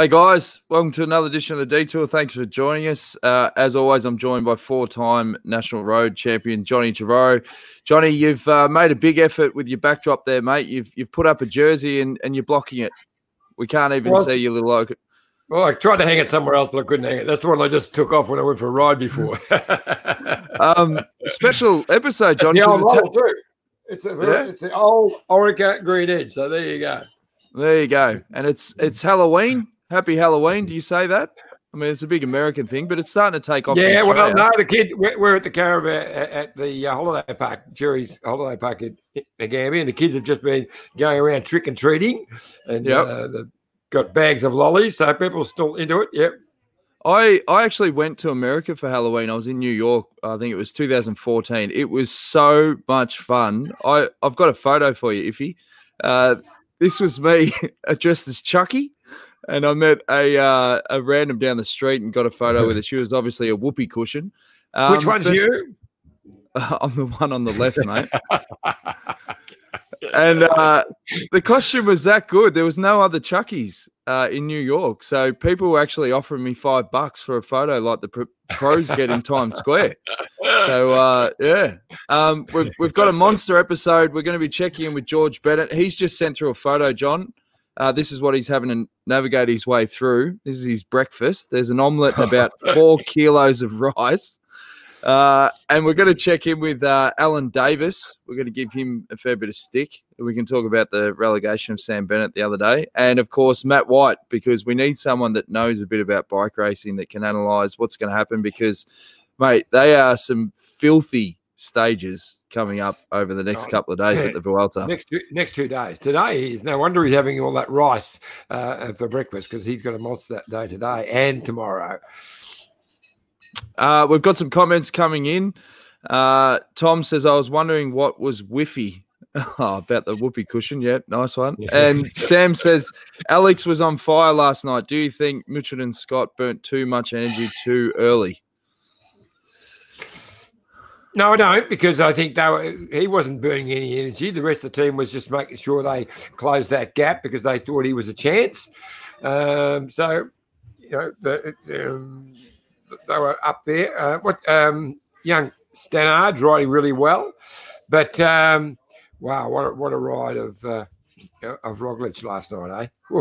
Hey guys, welcome to another edition of the Detour. Thanks for joining us. Uh, as always, I'm joined by four-time national road champion Johnny Trevorrow. Johnny, you've uh, made a big effort with your backdrop there, mate. You've you've put up a jersey and, and you're blocking it. We can't even well, see your little logo. Well, I tried to hang it somewhere else, but I couldn't hang it. That's the one I just took off when I went for a ride before. um, special episode, Johnny. It's the it's, too. It's, a, yeah? it's an old Orica green edge. So there you go. There you go. And it's it's Halloween. Happy Halloween. Do you say that? I mean, it's a big American thing, but it's starting to take off. Yeah, well, no, the kid, we're, we're at the caravan at the uh, holiday park, Jerry's holiday park at Gambia, and the kids have just been going around trick and treating, and yep. uh, they've got bags of lollies, so people are still into it. Yep. I I actually went to America for Halloween. I was in New York. I think it was 2014. It was so much fun. I I've got a photo for you, Iffy. Uh, this was me dressed as Chucky and I met a uh, a random down the street and got a photo with her. She was obviously a whoopee cushion. Um, Which one's you? I'm the one on the left, mate. and uh, the costume was that good. There was no other Chuckies uh, in New York, so people were actually offering me five bucks for a photo like the pr- pros get in Times Square. So uh, yeah, um, we've we've got a monster episode. We're going to be checking in with George Bennett. He's just sent through a photo, John. Uh, this is what he's having to navigate his way through. This is his breakfast. There's an omelette and about four kilos of rice. Uh, and we're going to check in with uh, Allan Davis. We're going to give him a fair bit of stick. We can talk about the relegation of Sam Bennett the other day. And of course, Matt White, because we need someone that knows a bit about bike racing that can analyze what's going to happen because, mate, they are some filthy stages coming up over the next oh, couple of days yeah. at the Vuelta. Next two, next two days. Today is no wonder he's having all that rice uh, for breakfast because he's got a monster that day today and tomorrow. Uh, we've got some comments coming in. Uh, Tom says, I was wondering what was whiffy. Oh, about the whoopee cushion. Yeah, nice one. Yeah. And Sam says, Alex was on fire last night. Do you think Mitchelton-Scott burnt too much energy too early? No, I don't, because I think they were, he wasn't burning any energy. The rest of the team was just making sure they closed that gap because they thought he was a chance. Um, so, you know, the, um, they were up there. Uh, what um, young Stannard's riding really well, but um, wow, what a, what a ride of uh, of Roglic last night, eh?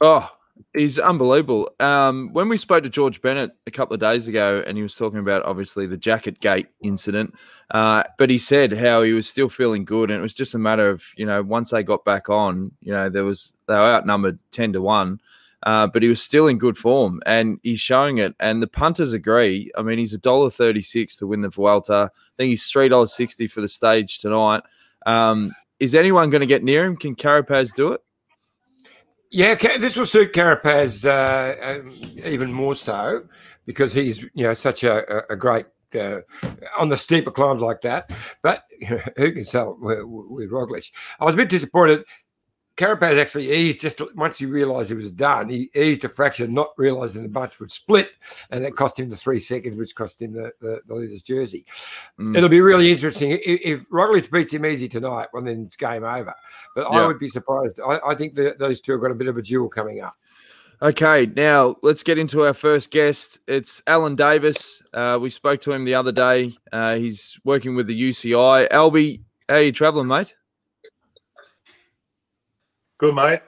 Oh, He's unbelievable. Um, when we spoke to George Bennett a couple of days ago, and he was talking about obviously the jacket gate incident, uh, but he said how he was still feeling good, and it was just a matter of you know once they got back on, you know there was they were outnumbered ten to one, uh, but he was still in good form, and he's showing it. And the punters agree. I mean, he's a dollar thirty six to win the Vuelta. I think he's three dollars sixty for the stage tonight. Um, is anyone going to get near him? Can Carapaz do it? Yeah, this will suit Carapaz uh, um, even more so because he's you know such a, a great uh, on the steeper climbs like that. But who can sell with, with Roglic? I was a bit disappointed. Carapaz actually eased just once he realised he was done. He eased a fraction, not realising the bunch would split, and that cost him the three seconds, which cost him the, the, the leader's jersey. Mm. It'll be really interesting if, if Roglic beats him easy tonight. Well, then it's game over. But yeah. I would be surprised. I, I think that those two have got a bit of a duel coming up. Okay, now let's get into our first guest. It's Allan Davis. Uh, we spoke to him the other day. Uh, he's working with the UCI. Albie, how are you traveling, mate? Good, mate.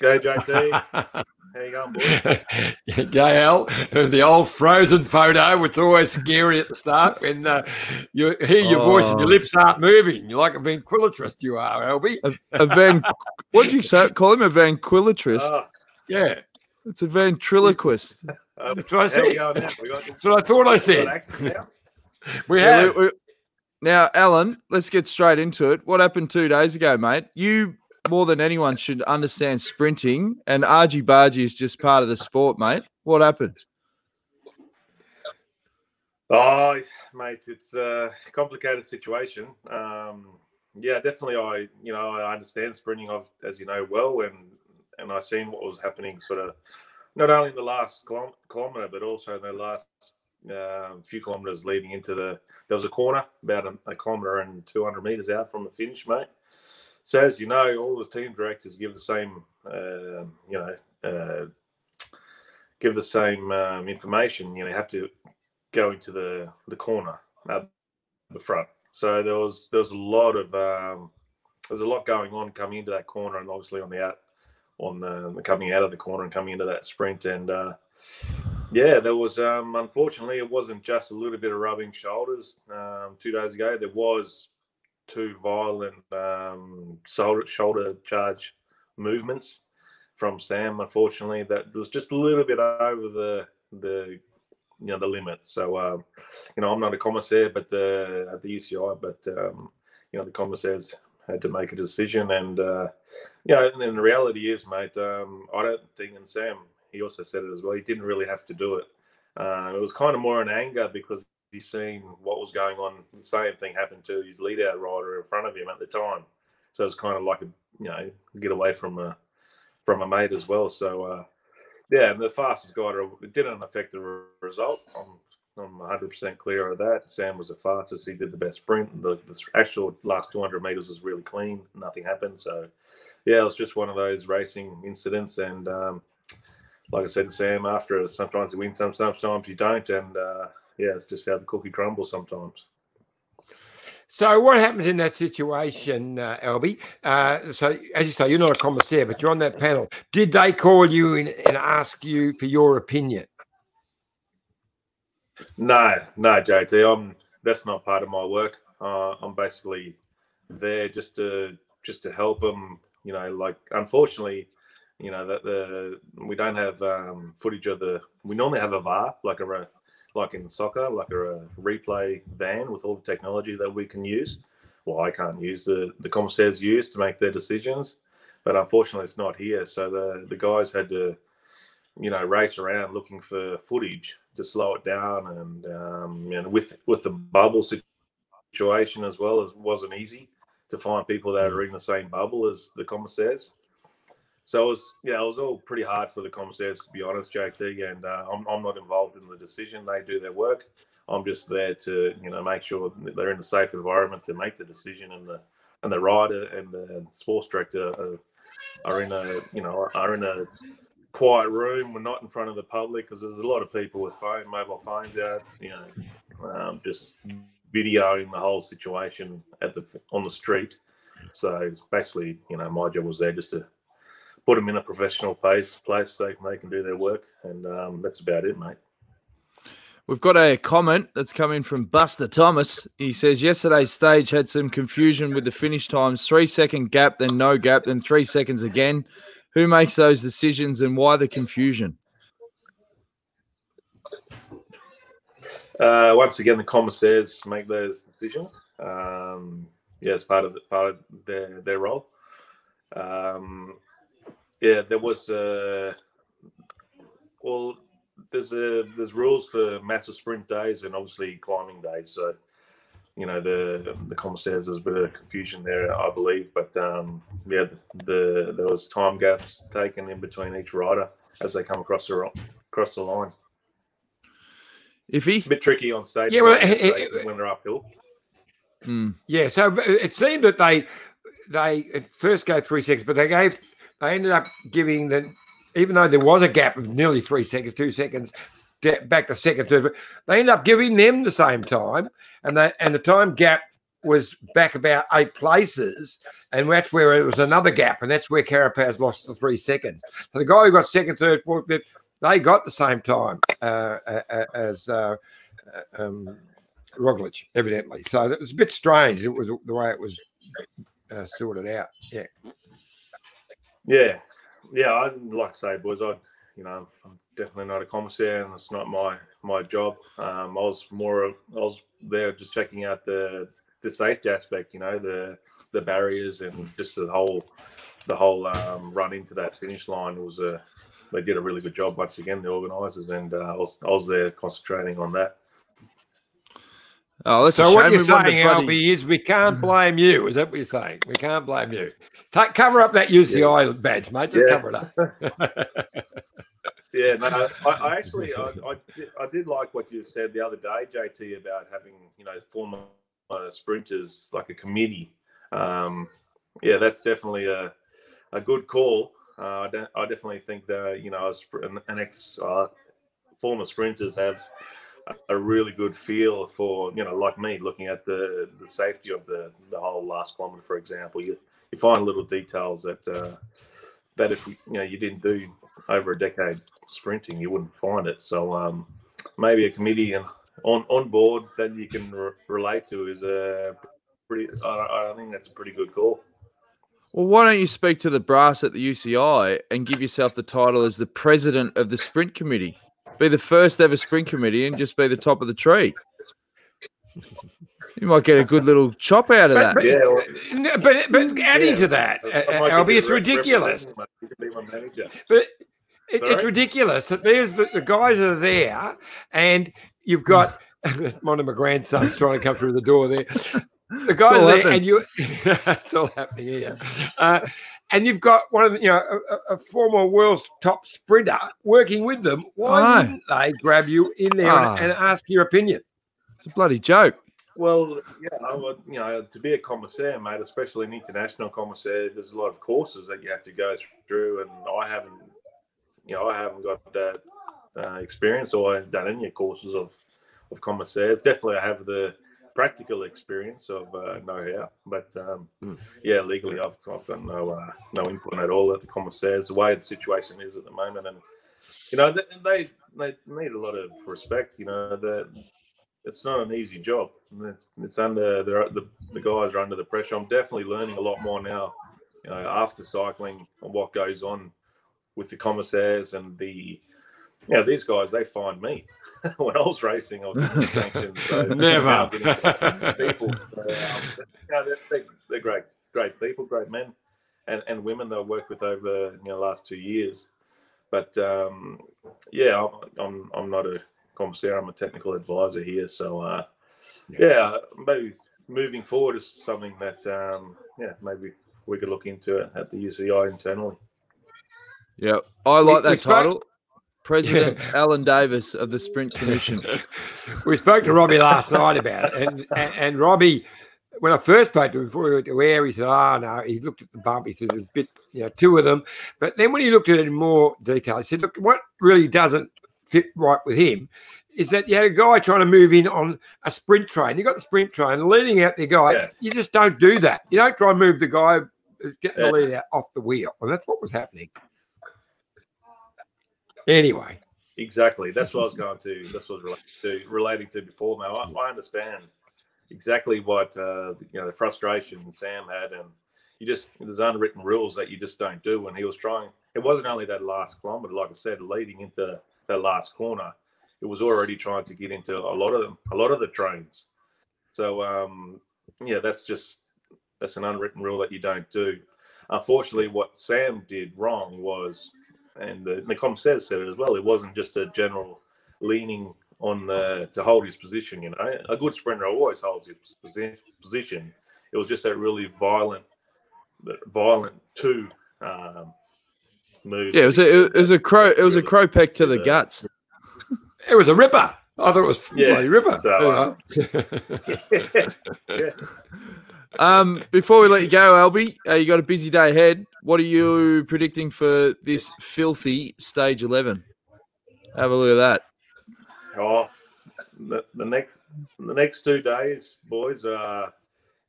Go, JT. How you going, boy? Gail, there's the old frozen photo. It's always scary at the start when uh, you hear your oh. voice and your oh. lips aren't moving. You're like a ventriloquist, you are, Albie. A, a van, what did you say? Call him a ventriloquist? Uh, yeah. It's a ventriloquist. Um, That's what I said. That's what I thought I said. we have. Yeah, we, we, now, Allan, let's get straight into it. What happened two days ago, mate? You more than anyone should understand sprinting, and argy bargy is just part of the sport, mate. What happened? Oh, mate, it's a complicated situation. Um, yeah, definitely. I, you know, I understand sprinting, of, as you know well, and and I seen what was happening, sort of, not only in the last kilometre, but also in the last uh, few kilometres leading into the. There was a corner about a, a kilometre and two hundred metres out from the finish, mate so as you know, all the team directors give the same, uh, you know, uh, give the same um, information, you know, you have to go into the the corner at the front. So there was there was a lot of um, there's a lot going on coming into that corner, and obviously on the out on the, the coming out of the corner and coming into that sprint, and uh, yeah, there was um, unfortunately it wasn't just a little bit of rubbing shoulders. Um, two days ago, there was two violent um, shoulder shoulder charge movements from Sam. Unfortunately, that was just a little bit over the the you know the limit. So um, you know I'm not a commissaire, but the, at the UCI, but um, you know the commissaires had to make a decision, and uh, you know, and, and the reality is, mate, um, I don't think, and Sam, he also said it as well. He didn't really have to do it. Uh, it was kind of more an anger because he's seen what was going on. The same thing happened to his lead out rider in front of him at the time. So it was kind of like a you know get away from a from a mate as well. So uh, yeah, and the fastest guy it didn't affect the result. I'm I'm 100% clear of that. Sam was the fastest. He did the best sprint. The, the actual last 200 meters was really clean. Nothing happened. So yeah, it was just one of those racing incidents. And um, like I said Sam, after sometimes you win, some sometimes you don't. And uh, yeah, it's just how the cookie crumbles sometimes. So what happens in that situation, uh, Albie? Uh, so as you say, you're not a commissaire, but you're on that panel. Did they call you in and ask you for your opinion? No, no, JT. I'm that's not part of my work. Uh, I'm basically there just to just to help them. You know, like unfortunately, you know that the we don't have um, footage of the. We normally have a VAR, like a like in soccer, like a, a, replay van with all the technology that we can use. Well, I can't use the the commissaires use to make their decisions, but unfortunately, it's not here. So the the guys had to, you know, race around looking for footage to slow it down, and um, and with with the bubble situation as well, it wasn't easy to find people that are mm. in the same bubble as the commissaires. So it was, yeah, it was all pretty hard for the commissaires to be honest, JT. And uh, I'm, I'm not involved in the decision; they do their work. I'm just there to, you know, make sure they're in a safe environment to make the decision, and the and the rider and the sports director are, are in a, you know, are in a quiet room. We're not in front of the public because there's a lot of people with phone, mobile phones out, you know, um, just videoing the whole situation at the on the street. So basically, you know, my job was there just to put them in a professional place, place so they can do their work, and um, that's about it, mate. We've got a comment that's coming from Buster Thomas. He says yesterday's stage had some confusion with the finish times: three second gap, then no gap, then three seconds again. Who makes those decisions, and why the confusion? Uh, once again, the commissaires make those decisions. Um, yeah, it's part of the, part of their their role. Um, yeah, there was uh, well, there's a, there's rules for massive sprint days and obviously climbing days. So, you know, the the commissaires there's a bit of confusion there, I believe. But um, yeah, the there was time gaps taken in between each rider as they come across the across the line. Iffy, a bit tricky on stage. Yeah, well, it, it, when they're uphill. Mm. Yeah, so it seemed that they they first go three seconds, but they gave they ended up giving the, even though there was a gap of nearly three seconds, two seconds, back to second, third, they ended up giving them the same time, and they and the time gap was back about eight places, and that's where it was another gap, and that's where Carapaz lost the three seconds. So the guy who got second, third, fourth, fifth, they got the same time uh, as uh, um, Roglic, evidently. So it was a bit strange. It was the way it was uh, sorted out. Yeah. Yeah, yeah. I like I say, boys. I, you know, I'm definitely not a commissaire, and it's not my my job. Um, I was more, I was there just checking out the the safety aspect. You know, the the barriers and just the whole the whole um, run into that finish line was a. They did a really good job once again, the organisers, and uh, I was I was there concentrating on that. Oh, so what you're saying, Albie, is we can't blame you. Is that what you're saying? We can't blame you. Take, cover up that UCI yeah. badge, mate. Just yeah. cover it up. yeah, no, I, I actually, I, I, did, I, did, like what you said the other day, JT, about having you know former uh, sprinters like a committee. Um, yeah, that's definitely a a good call. Uh, I, de- I definitely think that you know an, an ex uh, former sprinters have a really good feel for you know like me looking at the the safety of the the whole last kilometer for example. You you find little details that uh, that if you know you didn't do over a decade sprinting you wouldn't find it. So um, maybe a committee on on board that you can re- relate to is a pretty I, I think that's a pretty good call. Well, why don't you speak to the brass at the UCI and give yourself the title as the president of the sprint committee? Be the first ever spring committee and just be the top of the tree. You might get a good little chop out of but, that. But, yeah, well, but, but adding yeah. to that, uh, it's ridiculous. But it, it's ridiculous that there's the, the, guys are there, and you've got one of my grandsons trying to come through the door there the guy there, happening. and you, it's all happening here. Uh, and you've got one of the, you know a, a, former world's top sprinter working with them. Why wouldn't they grab you in there oh. and, and, ask your opinion? It's a bloody joke. Well, yeah, I would, you know, to be a commissaire, mate, especially an international commissaire, there's a lot of courses that you have to go through, and I haven't, you know, I haven't got that uh, experience or I haven't done any courses of of commissaires. Definitely, I have the practical experience of uh, know-how, but um, mm. yeah, legally, I've, I've got no uh, no input at all at the commissaires. The way the situation is at the moment, and you know, they they need a lot of respect. You know, that it's not an easy job. It's, it's under the the guys are under the pressure. I'm definitely learning a lot more now. You know, after cycling and what goes on with the commissaires and the yeah, these guys they find me when I was racing. I was sanctioned, so never people. So, um, they're, they're, they're, great, great people, great men and, and women that I worked with over you know last two years. But um, yeah, I'm, I'm I'm not a commissaire. I'm a technical advisor here. So uh, yeah. yeah. maybe moving forward is something that um, yeah maybe we could look into it at the UCI internally. Yeah, I like that title. President yeah. Allan Davis of the Sprint Commission. we spoke to Robbie last night about it, and, and, and Robbie, when I first spoke to him before we went to air, he said, "Oh no," he looked at the bump. He said, "There's a bit, you know, two of them." But then when he looked at it in more detail, he said, "Look, what really doesn't fit right with him is that you had a guy trying to move in on a sprint train. You got the sprint train leading out the guy. Yeah. You just don't do that. You don't try and move the guy uh, getting yeah. the lead out off the wheel. And that's what was happening. Anyway. Exactly. That's what I was going to. That's what I was relating to, relating to before. Now I, I understand exactly what uh, you know the frustration Sam had, and you just there's unwritten rules that you just don't do. And he was trying. It wasn't only that last kilometer, like I said, leading into that last corner. It was already trying to get into a lot of them, a lot of the trains. So um, yeah, that's just that's an unwritten rule that you don't do. Unfortunately, what Sam did wrong was and the, the commissaire said it as well. It wasn't just a general leaning on the, to hold his position. You know, a good sprinter always holds his position. It was just that really violent, violent two um, move. Yeah, it was a it was a crow it was a crow peck to the guts. It was a ripper. I thought it was yeah, ripper. So, uh, yeah. yeah. Um, before we let you go, Albie, uh, you got a busy day ahead. What are you predicting for this filthy stage eleven? Have a look at that. Oh, the, the next the next two days, boys, are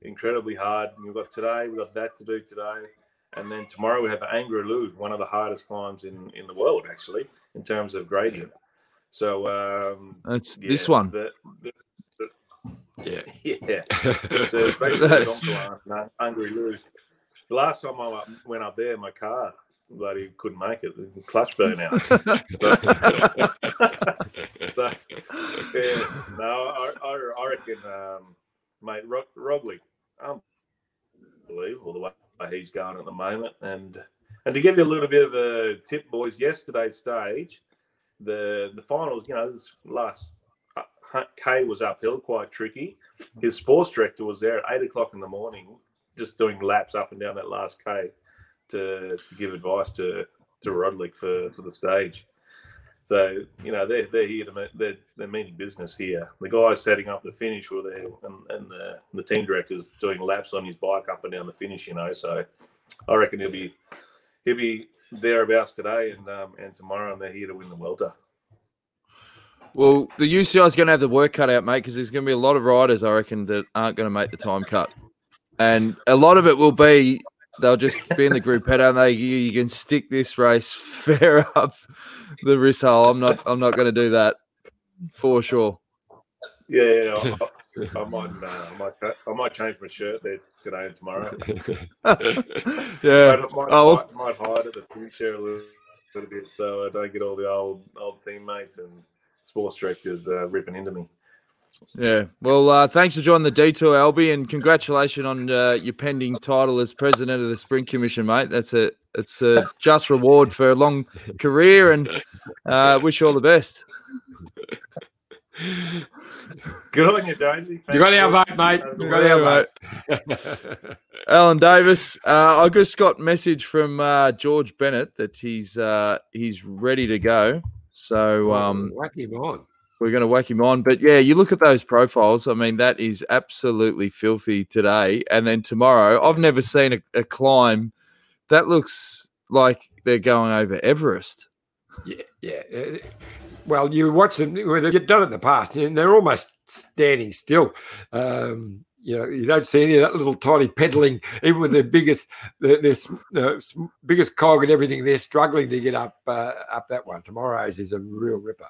incredibly hard. We've got today, we've got that to do today, and then tomorrow we have Angliru, one of the hardest climbs in in the world, actually, in terms of gradient. So um, it's yeah, this one. The, the, yeah. Yeah. so especially Angliru. The last time I went up there, my car bloody couldn't make it. The clutch burn out. so, so, yeah, no, I, I, I reckon, um, mate, Roglic, unbelievable the way he's going at the moment. And and to give you a little bit of a tip, boys, yesterday's stage, the the finals, you know, this last K was uphill, quite tricky. His sports director was there at eight o'clock in the morning, just doing laps up and down that last K to to give advice to to Roglic for for the stage. So you know they're they're here to they're they're meeting business here. The guys setting up the finish were there, and, and the the team directors doing laps on his bike up and down the finish. You know, so I reckon he'll be he'll be thereabouts today, and um, and tomorrow, and they're here to win the Vuelta. Well, the UCI is going to have the work cut out, mate, because there's going to be a lot of riders, I reckon, that aren't going to make the time cut, and a lot of it will be they'll just be in the gruppetto and they you, you can stick this race fair up the wrist hole. I'm not I'm not going to do that for sure. Yeah, yeah I, I, might, uh, I might, I might change my shirt there today and tomorrow. yeah, might, might, oh, might, might hide at the future a little, little bit so I don't get all the old old teammates and sports directors uh, ripping into me. Yeah. Well, uh, thanks for joining the detour, Albie, and congratulations on uh, your pending title as president of the Sprint Commission, mate. That's a it's a just reward for a long career, and uh, wish you all the best. Good on you, Daisy. You got our vote, mate. You got our vote. Allan Davis, uh, I just got message from uh, George Bennett that he's uh, he's ready to go. So um, whack him on. we're going to whack him on. But yeah, you look at those profiles. I mean, that is absolutely filthy today. And then tomorrow, I've never seen a, a climb that looks like they're going over Everest. Yeah, yeah. Uh, Well, you watch them. well, They've done it in the past, and they're almost standing still. Um, you know, you don't see any of that little tiny pedaling, even with the biggest, the, this uh, s- biggest cog and everything. They're struggling to get up uh, up that one. Tomorrow's is a real ripper.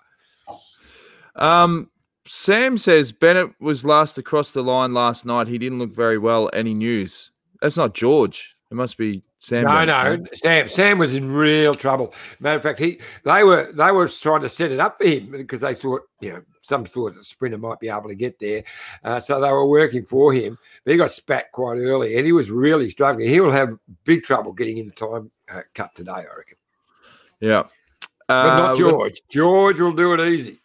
Um, Sam says Bennett was last across the line last night. He didn't look very well. Any news? That's not George. It must be Sam. No, no? Sam. Sam was in real trouble. Matter of fact, he they were they were trying to set it up for him because they thought you know some thought the sprinter might be able to get there, uh, so they were working for him. But he got spat quite early, and he was really struggling. He will have big trouble getting in the time uh, cut today, I reckon. Yeah. But Uh, not we've George. George will do it easy.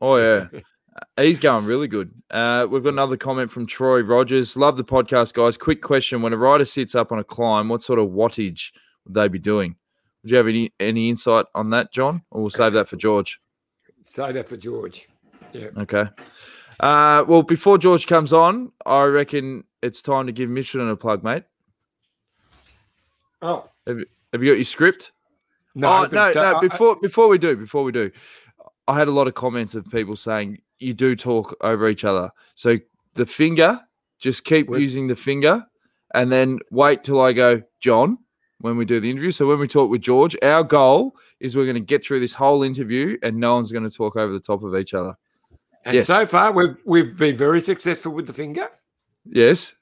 Oh yeah, he's going really good. Uh, we've got another comment from Troy Rogers. Love the podcast, guys. Quick question: When a rider sits up on a climb, what sort of wattage would they be doing? Would you have any any insight on that, John? Or we'll save that for George. Say that for George. Yeah. Okay. Uh, well, before George comes on, I reckon it's time to give Michelin a plug, mate. Oh Have you got your script? no, oh, but, no, uh, no. I- Before before we do, before we do, I had a lot of comments of people saying you do talk over each other. So the finger, just keep using the finger, and then wait till I go, John, when we do the interview. So when we talk with George, our goal is we're going to get through this whole interview, and no one's going to talk over the top of each other. and yes. so far we've we've been very successful with the finger. Yes.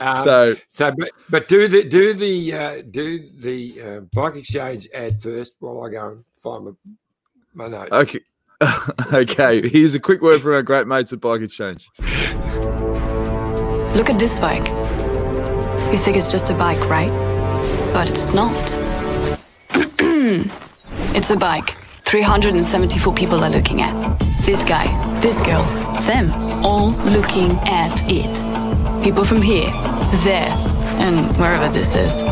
Um, so So, but but do the do the uh, do the uh, bike exchange ad first while I go and find my, my notes. okay. okay, here's a quick word from our great mates at Bike Exchange. Look at this bike. You think it's just a bike, right? But it's not. it's a bike. 374 people are looking at. This guy, this girl, them, all looking at it. People from here, there, and wherever this is.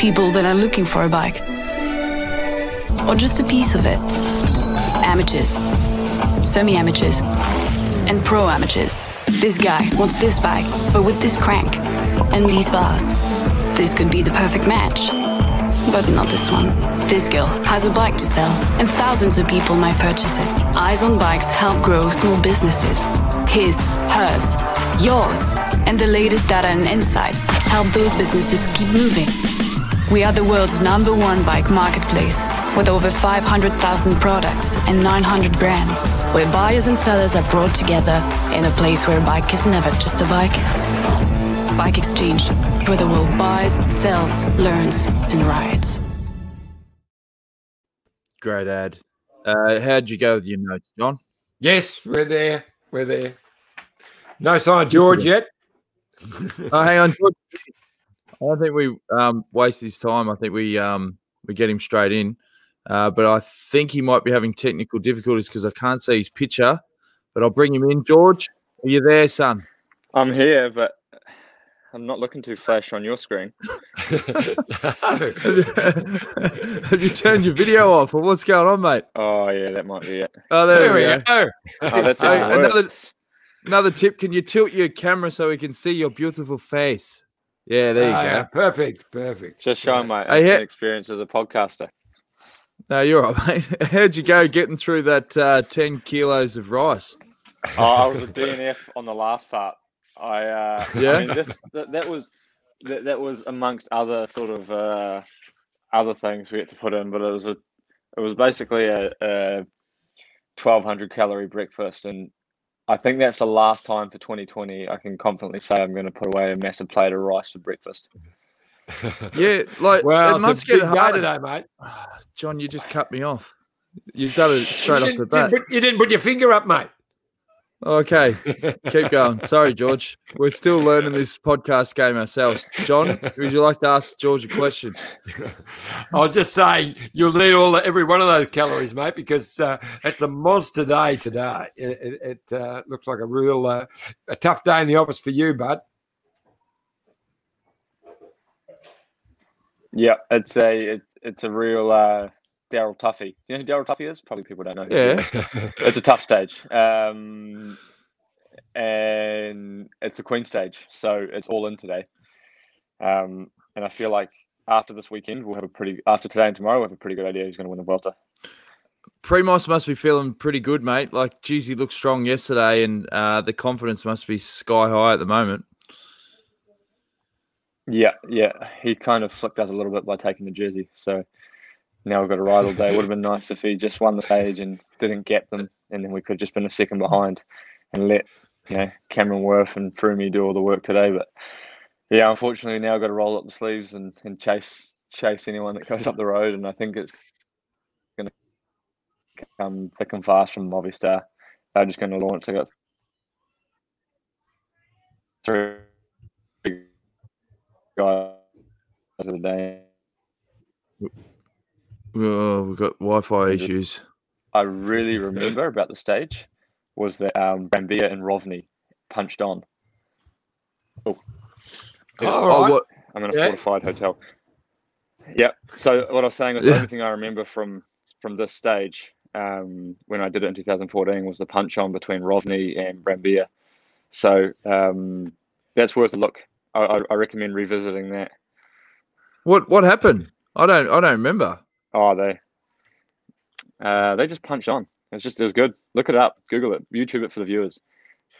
People that are looking for a bike. Or just a piece of it. Amateurs, semi amateurs, and pro amateurs. This guy wants this bike, but with this crank and these bars. This could be the perfect match. But not this one. This girl has a bike to sell, and thousands of people might purchase it. Eyes on Bikes help grow small businesses. His, hers, yours, and the latest data and insights help those businesses keep moving. We are the world's number one bike marketplace with over 500,000 products and 900 brands, where buyers and sellers are brought together in a place where a bike is never just a bike. Bike Exchange, where the world buys, sells, learns, and rides. Great ad. Uh, how'd you go with your notes, John? Yes, we're there. We're there. No sign of George yet. Oh, hang on. George. I don't think we um, waste his time. I think we um, we get him straight in. Uh, but I think he might be having technical difficulties because I can't see his picture. But I'll bring him in. George, are you there, son? I'm here, but I'm not looking too flash on your screen. Have you turned your video off, or what's going on, mate? Oh yeah, that might be it. Oh, there, there we we go. go. Oh, that's Hey, another- Another tip: Can you tilt your camera so we can see your beautiful face? Yeah, there you Ah, go. yeah, perfect, perfect. Just showing my yeah. experience as a podcaster. No, you're right, mate. How'd you go getting through that uh, 10 kilos of rice? Oh, I was a DNF on the last part. I uh, Yeah? I mean, this, that, that was that, that was amongst other sort of uh, other things we had to put in, but it was a it was basically a, a twelve hundred calorie breakfast, and I think that's the last time for 2020 I can confidently say I'm going to put away a massive plate of rice for breakfast. Yeah, like Well, it must get big day hard. today, mate. John, you just cut me off. You've done it straight off the bat. you didn't put- you didn't put your finger up, mate. Okay, keep going. Sorry, George. We're still learning this podcast game ourselves. John, would you like to ask George a question? I was just saying you'll need all the, every one of those calories, mate, because uh, it's a monster day today. It, it, it uh, looks like a real uh, a tough day in the office for you, bud. Yeah, it's a it's it's a real uh, Daryl Tuffy. Do you know who Daryl Tuffy is? Probably people don't know. who he is. Yeah. it's a tough stage. Um, and it's a queen stage, so it's all in today. Um, and I feel like after this weekend, we'll have a pretty after today and tomorrow, we'll have a pretty good idea who's going to win the Vuelta. Primoz must be feeling pretty good, mate. Like, geez, he looked strong yesterday, and uh, the confidence must be sky high at the moment. Yeah, yeah, he kind of flicked us a little bit by taking the jersey, so now we've got ride all day. Would have been nice if he just won the stage and didn't get them, and then we could have just been a second behind and let you know Cameron Worth and Froome do all the work today. But yeah, unfortunately, now I've got to roll up the sleeves and, and chase chase anyone that goes up the road, and I think it's going to come thick and fast from Movistar. They're just going to launch. They got three guys of the day. Oh, we've got Wi-Fi issues. I really remember about the stage was that um, Brambilla and Rovny punched on. Oh, Yes. Oh, right. what? I'm in a Yeah. fortified hotel. Yeah. So what I was saying was the only thing I remember from from this stage um, when I did it in 2014 was the punch on between Rovny and Brambilla. So um, that's worth a look. I, I, I recommend revisiting that. What? What happened? I don't. I don't remember. Oh, they uh, they just punched on. It's just it was good. Look it up. Google it. YouTube it for the viewers.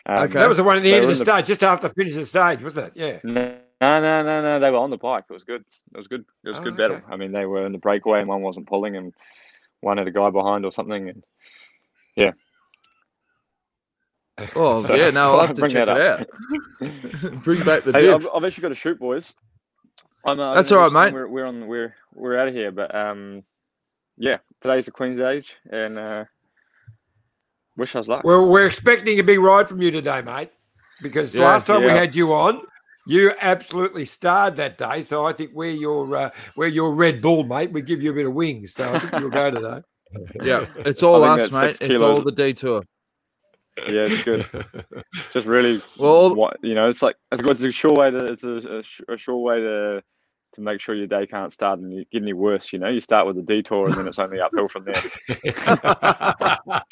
Um, Okay. That was the one at the end of the the- stage, just after the finish of the stage, wasn't it? Yeah. No, no, no, no. They were on the bike. It was good. It was good. It was Oh, good battle. I mean, they were in the breakaway, and one wasn't pulling, and one had a guy behind or something. And Oh So- yeah, no, I'll have to Bring check it out. Bring back the hey. I've, I've actually got to shoot, boys. I'm, uh, That's all right, mate. We're, we're on. We're we're out of here, but um, yeah, today's the queen stage, and uh, wish us luck. Well, we're expecting a big ride from you today, mate, because Yeah, last time we had you on, you absolutely starred that day. So I think we're your uh, we're your Red Bull, mate. We give you a bit of wings, so I think you'll go today. Yeah, it's all us, mate. It's kilos. all the detour. Yeah, it's good. It's just really Well, what you know. It's like it's, a- it's a sure way to it's a, a, sure way to to make sure your day can't start and you get any worse. You know, you start with a detour and then it's only uphill from there.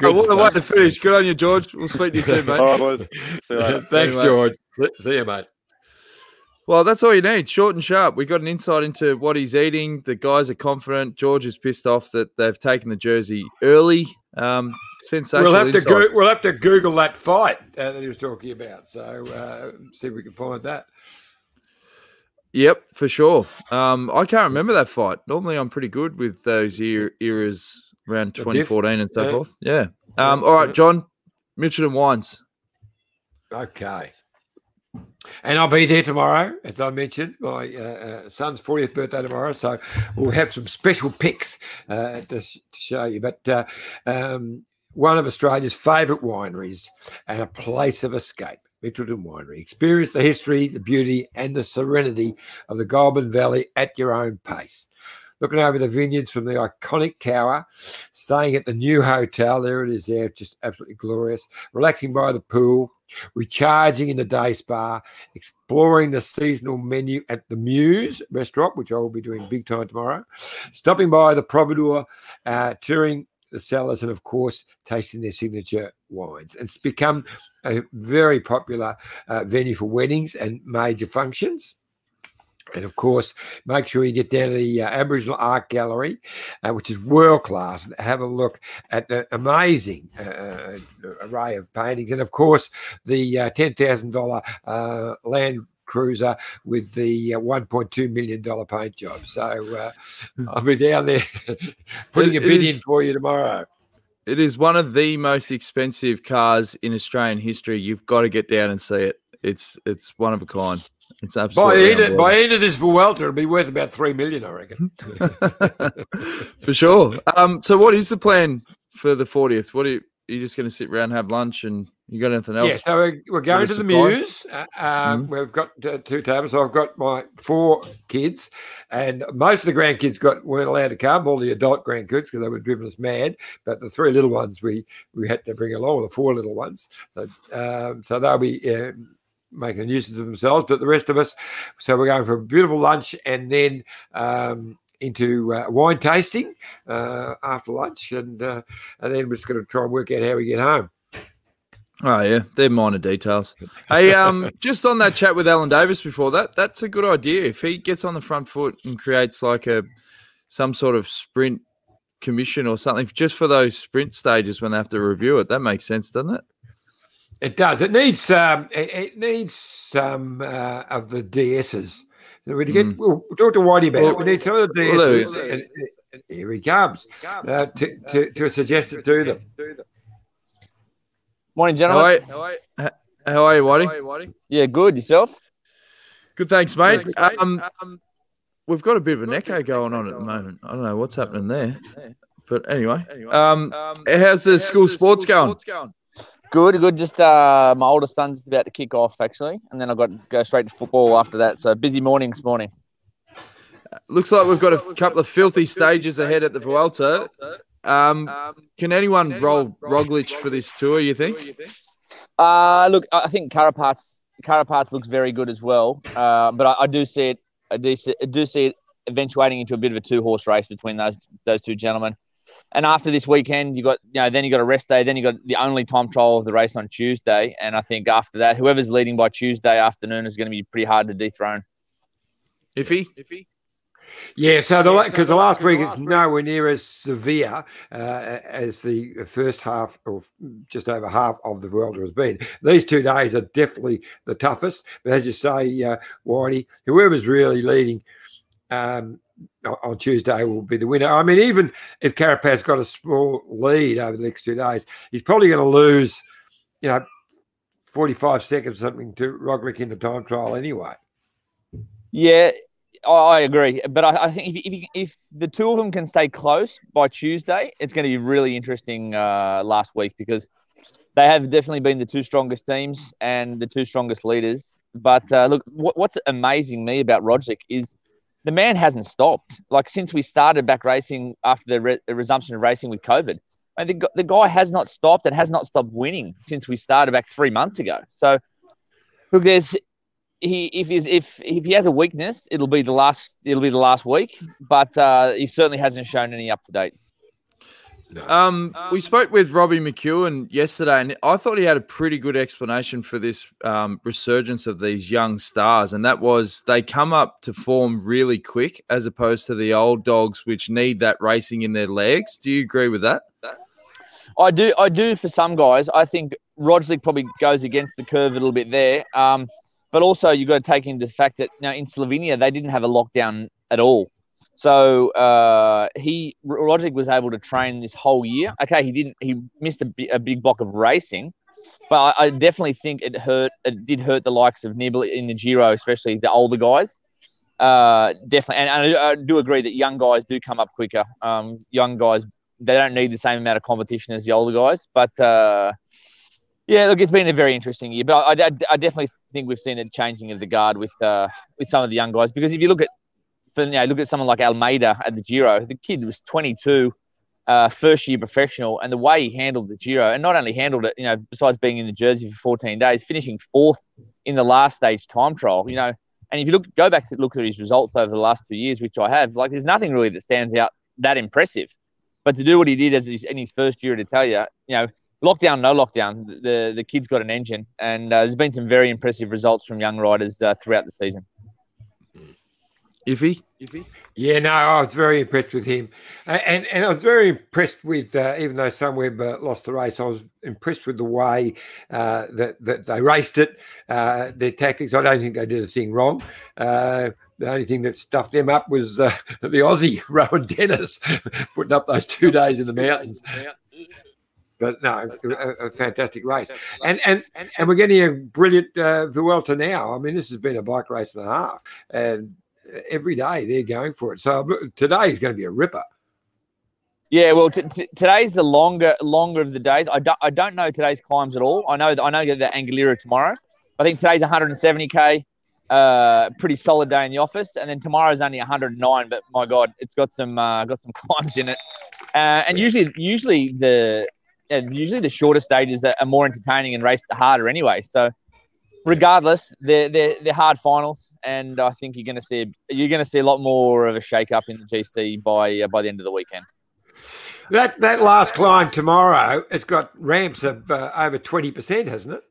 Oh, what a way to finish. Good on you, George. We'll speak to you soon, mate. All right, boys. See you later. Thanks, Anyway. George. See you, mate. Well, that's all you need. Short and sharp. We got an insight into what he's eating. The guys are confident. George is pissed off that they've taken the jersey early. Um, sensational. We'll have to go, we'll have to Google that fight uh, that he was talking about. So uh, see if we can find that. Yep, for sure. Um, I can't remember that fight. Normally, I'm pretty good with those er- eras around 2014 and so yeah. forth. Yeah. Um, all right. John. Mitchelton Wines. Okay. And I'll be there tomorrow, as I mentioned. My uh, uh, son's 40th birthday tomorrow, so we'll have some special pics uh, to, sh- to show you. But uh, um, one of Australia's favourite wineries and a place of escape, Mitchelton Winery. Experience the history, the beauty, and the serenity of the Goulburn Valley at your own pace. Looking over the vineyards from the iconic tower, staying at the new hotel. There it is, there, just absolutely glorious. Relaxing by the pool, recharging in the day spa, exploring the seasonal menu at the Muse restaurant, which I will be doing big time tomorrow, stopping by the Providore, uh, touring the cellars, and of course, tasting their signature wines. It's become a very popular uh, venue for weddings and major functions. And of course, make sure you get down to the uh, Aboriginal Art Gallery, uh, which is world class, and have a look at the amazing uh, uh array of paintings. And of course, the uh, $10,000 uh, Land Cruiser with the $1.2 million paint job. So I'll be down there putting a bid in for you tomorrow. It is one of the most expensive cars in Australian history. You've got to get down and see it. It's it's one of a kind. It's absolutely by end, by end of this Vuelta, it'll be worth about three million, I reckon. for sure. Um, so, what is the plan for the 40th? What do you, are just going to sit around, have lunch, and you got anything else? Yeah, so we're, we're going to the Muse. Uh, um, mm-hmm. We've got uh, two tables. So I've got my four kids, and most of the grandkids got weren't allowed to come. All the adult grandkids because they were driven us mad. But the three little ones we we had to bring along, the four little ones. So, um, so they'll be. Uh, making a nuisance of themselves, but the rest of us. So we're going for a beautiful lunch and then um, into uh, wine tasting uh, after lunch, and uh, and then we're just going to try and work out how we get home. Oh yeah, they're minor details. Hey, um, just on that chat with Allan Davis before that, that's a good idea. If he gets on the front foot and creates like a some sort of sprint commission or something just for those sprint stages when they have to review it, that makes sense, doesn't it? It does. It needs um, it, it needs some uh, of the DSs. We get, mm. we'll talk to Whitey about well, it. We need some of the DSs. Well, and, and here he comes uh, to, to, to suggest it to them. Morning, gentlemen. How are you, how are you, Whitey? Yeah, good. Yourself? Good, thanks, mate. Good, thanks, mate. Um, um, we've got a bit of an echo going on at the moment. I don't know what's happening there. But anyway, um, how's the school sports going? Good, good. Just uh, my oldest son's about to kick off actually, and then I've got to go straight to football after that. So busy morning this morning. Looks like we've got a couple of filthy stages ahead at the Vuelta. Um, can anyone roll Roglic for this tour? You think? Uh, look, I think Carapaz Carapaz looks very good as well. Uh, but I, I, do see it. I do see, I do see it eventuating into a bit of a two horse race between those those two gentlemen. And after this weekend, you got you know then you got a rest day, then you got the only time trial of the race on Tuesday, and I think after that, whoever's leading by Tuesday afternoon is going to be pretty hard to dethrone. Iffy, iffy. Yeah, so the because the last week is nowhere near as severe uh, as the first half or just over half of the world has been. These two days are definitely the toughest. But as you say, uh, Whitey, whoever's really leading um, on Tuesday will be the winner. I mean, even if Carapaz got a small lead over the next two days, he's probably going to lose, you know, 45 seconds something to Roglic in the time trial anyway. Yeah, I agree. But I, I think if, if, if, the two of them can stay close by Tuesday, it's going to be really interesting uh, last week because they have definitely been the two strongest teams and the two strongest leaders. But uh, look, what, what's amazing me about Roglic is – the man hasn't stopped. Like since we started back racing after the, re- resumption of racing with COVID, I mean, the, the guy has not stopped and has not stopped winning since we started back three months ago. So, look, there's he if he's, if if he has a weakness, it'll be the last it'll be the last week. But uh, he certainly hasn't shown any up to date. No. Um, we spoke with Robbie McEwen yesterday, and I thought he had a pretty good explanation for this um, resurgence of these young stars, and that was they come up to form really quick, as opposed to the old dogs, which need that racing in their legs. Do you agree with that? I do. I do for some guys. I think Roglic probably goes against the curve a little bit there. Um, but also you've got to take into the fact that now in Slovenia they didn't have a lockdown at all. So uh, he Roglic was able to train this whole year. Okay, he didn't. He missed a, a big block of racing, but I, I, definitely think it hurt. It did hurt the likes of Nibali in the Giro, especially the older guys. Uh, definitely, and, and I, I, do agree that young guys do come up quicker. Um, young guys they don't need the same amount of competition as the older guys, but. Uh, yeah, look, it's been a very interesting year, but I, I, I, definitely think we've seen a changing of the guard with uh, with some of the young guys because if you look at you know, look at someone like Almeida at the Giro. The kid was 22, uh, first year professional, and the way he handled the Giro, and not only handled it, you know, besides being in the jersey for 14 days, finishing fourth in the last stage time trial, you know. And if you look, go back to look at his results over the last two years, which I have, like, there's nothing really that stands out that impressive. But to do what he did as his, in his first year, tell you, you know, lockdown, no lockdown, the the kid's got an engine, and uh, there's been some very impressive results from young riders uh, throughout the season. Iffy? Yeah, no, I was very impressed with him, and and, and I was very impressed with uh, even though Sunweb uh, lost the race, I was impressed with the way uh, that that they raced it, uh, their tactics. I don't think they did a thing wrong. Uh, the only thing that stuffed them up was uh, the Aussie Rohan Dennis putting up those two days in the mountains. But no, a, a fantastic race, and and and we're getting a brilliant uh, Vuelta now. I mean, this has been a bike race and a half, and every day they're going for it. So today is going to be a ripper. Yeah, well, t- t- today's the longer longer of the days. I don't I don't know today's climbs at all. I know that I know that the Angliru tomorrow. I think today's 170k. Uh, pretty solid day in the office, and then tomorrow's only 109. But my God, it's got some uh, got some climbs in it. Uh, and usually, usually the usually the shorter stages are, more entertaining and race the harder anyway. So regardless, they're, they're, they're hard finals, and I think you're going to see you're going to see a lot more of a shake up in the GC by uh, by the end of the weekend. That that last climb tomorrow, it's got ramps of uh, over twenty percent, hasn't it?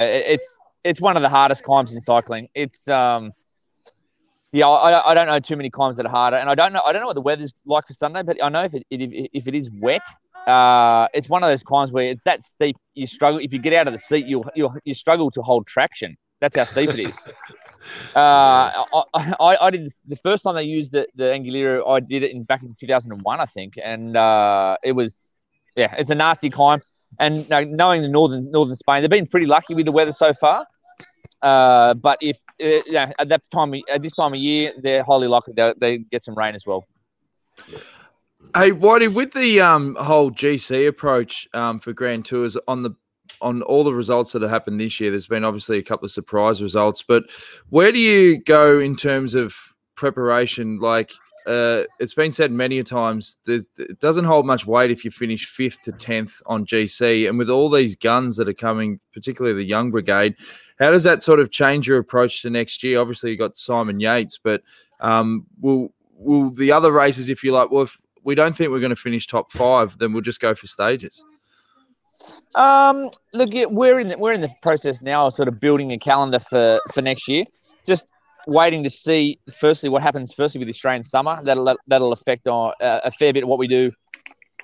It's it's one of the hardest climbs in cycling. It's um, yeah, I, I don't know too many climbs that are harder, and I don't know I don't know what the weather's like for Sunday, but I know if it, if it is wet, uh, it's one of those climbs where it's that steep. You struggle if you get out of the seat. You you you struggle to hold traction. That's how steep it is. Uh, I, I, I, did the first time they used the the Angliru. I did it in back in 2001, I think, and uh, it was yeah, it's a nasty climb. And knowing the northern northern Spain, they've been pretty lucky with the weather so far. Uh, but if uh, yeah, at that time at this time of year, they're highly likely they they get some rain as well. Hey, Whitey, with the um, whole GC approach um, for Grand Tours on the on all the results that have happened this year, there's been obviously a couple of surprise results, but where do you go in terms of preparation? Like uh, it's been said many a times, it doesn't hold much weight if you finish fifth to tenth on GC, and with all these guns that are coming, particularly the young brigade, how does that sort of change your approach to next year? Obviously, you got Simon Yates, but um, will will the other races, if you like, well, if we don't think we're going to finish top five, then we'll just go for stages. Um, look, we're in the, we're in the process now of sort of building a calendar for for next year. Just waiting to see, firstly, what happens. Firstly, with the Australian summer, that'll that'll affect our, uh, a fair bit of what we do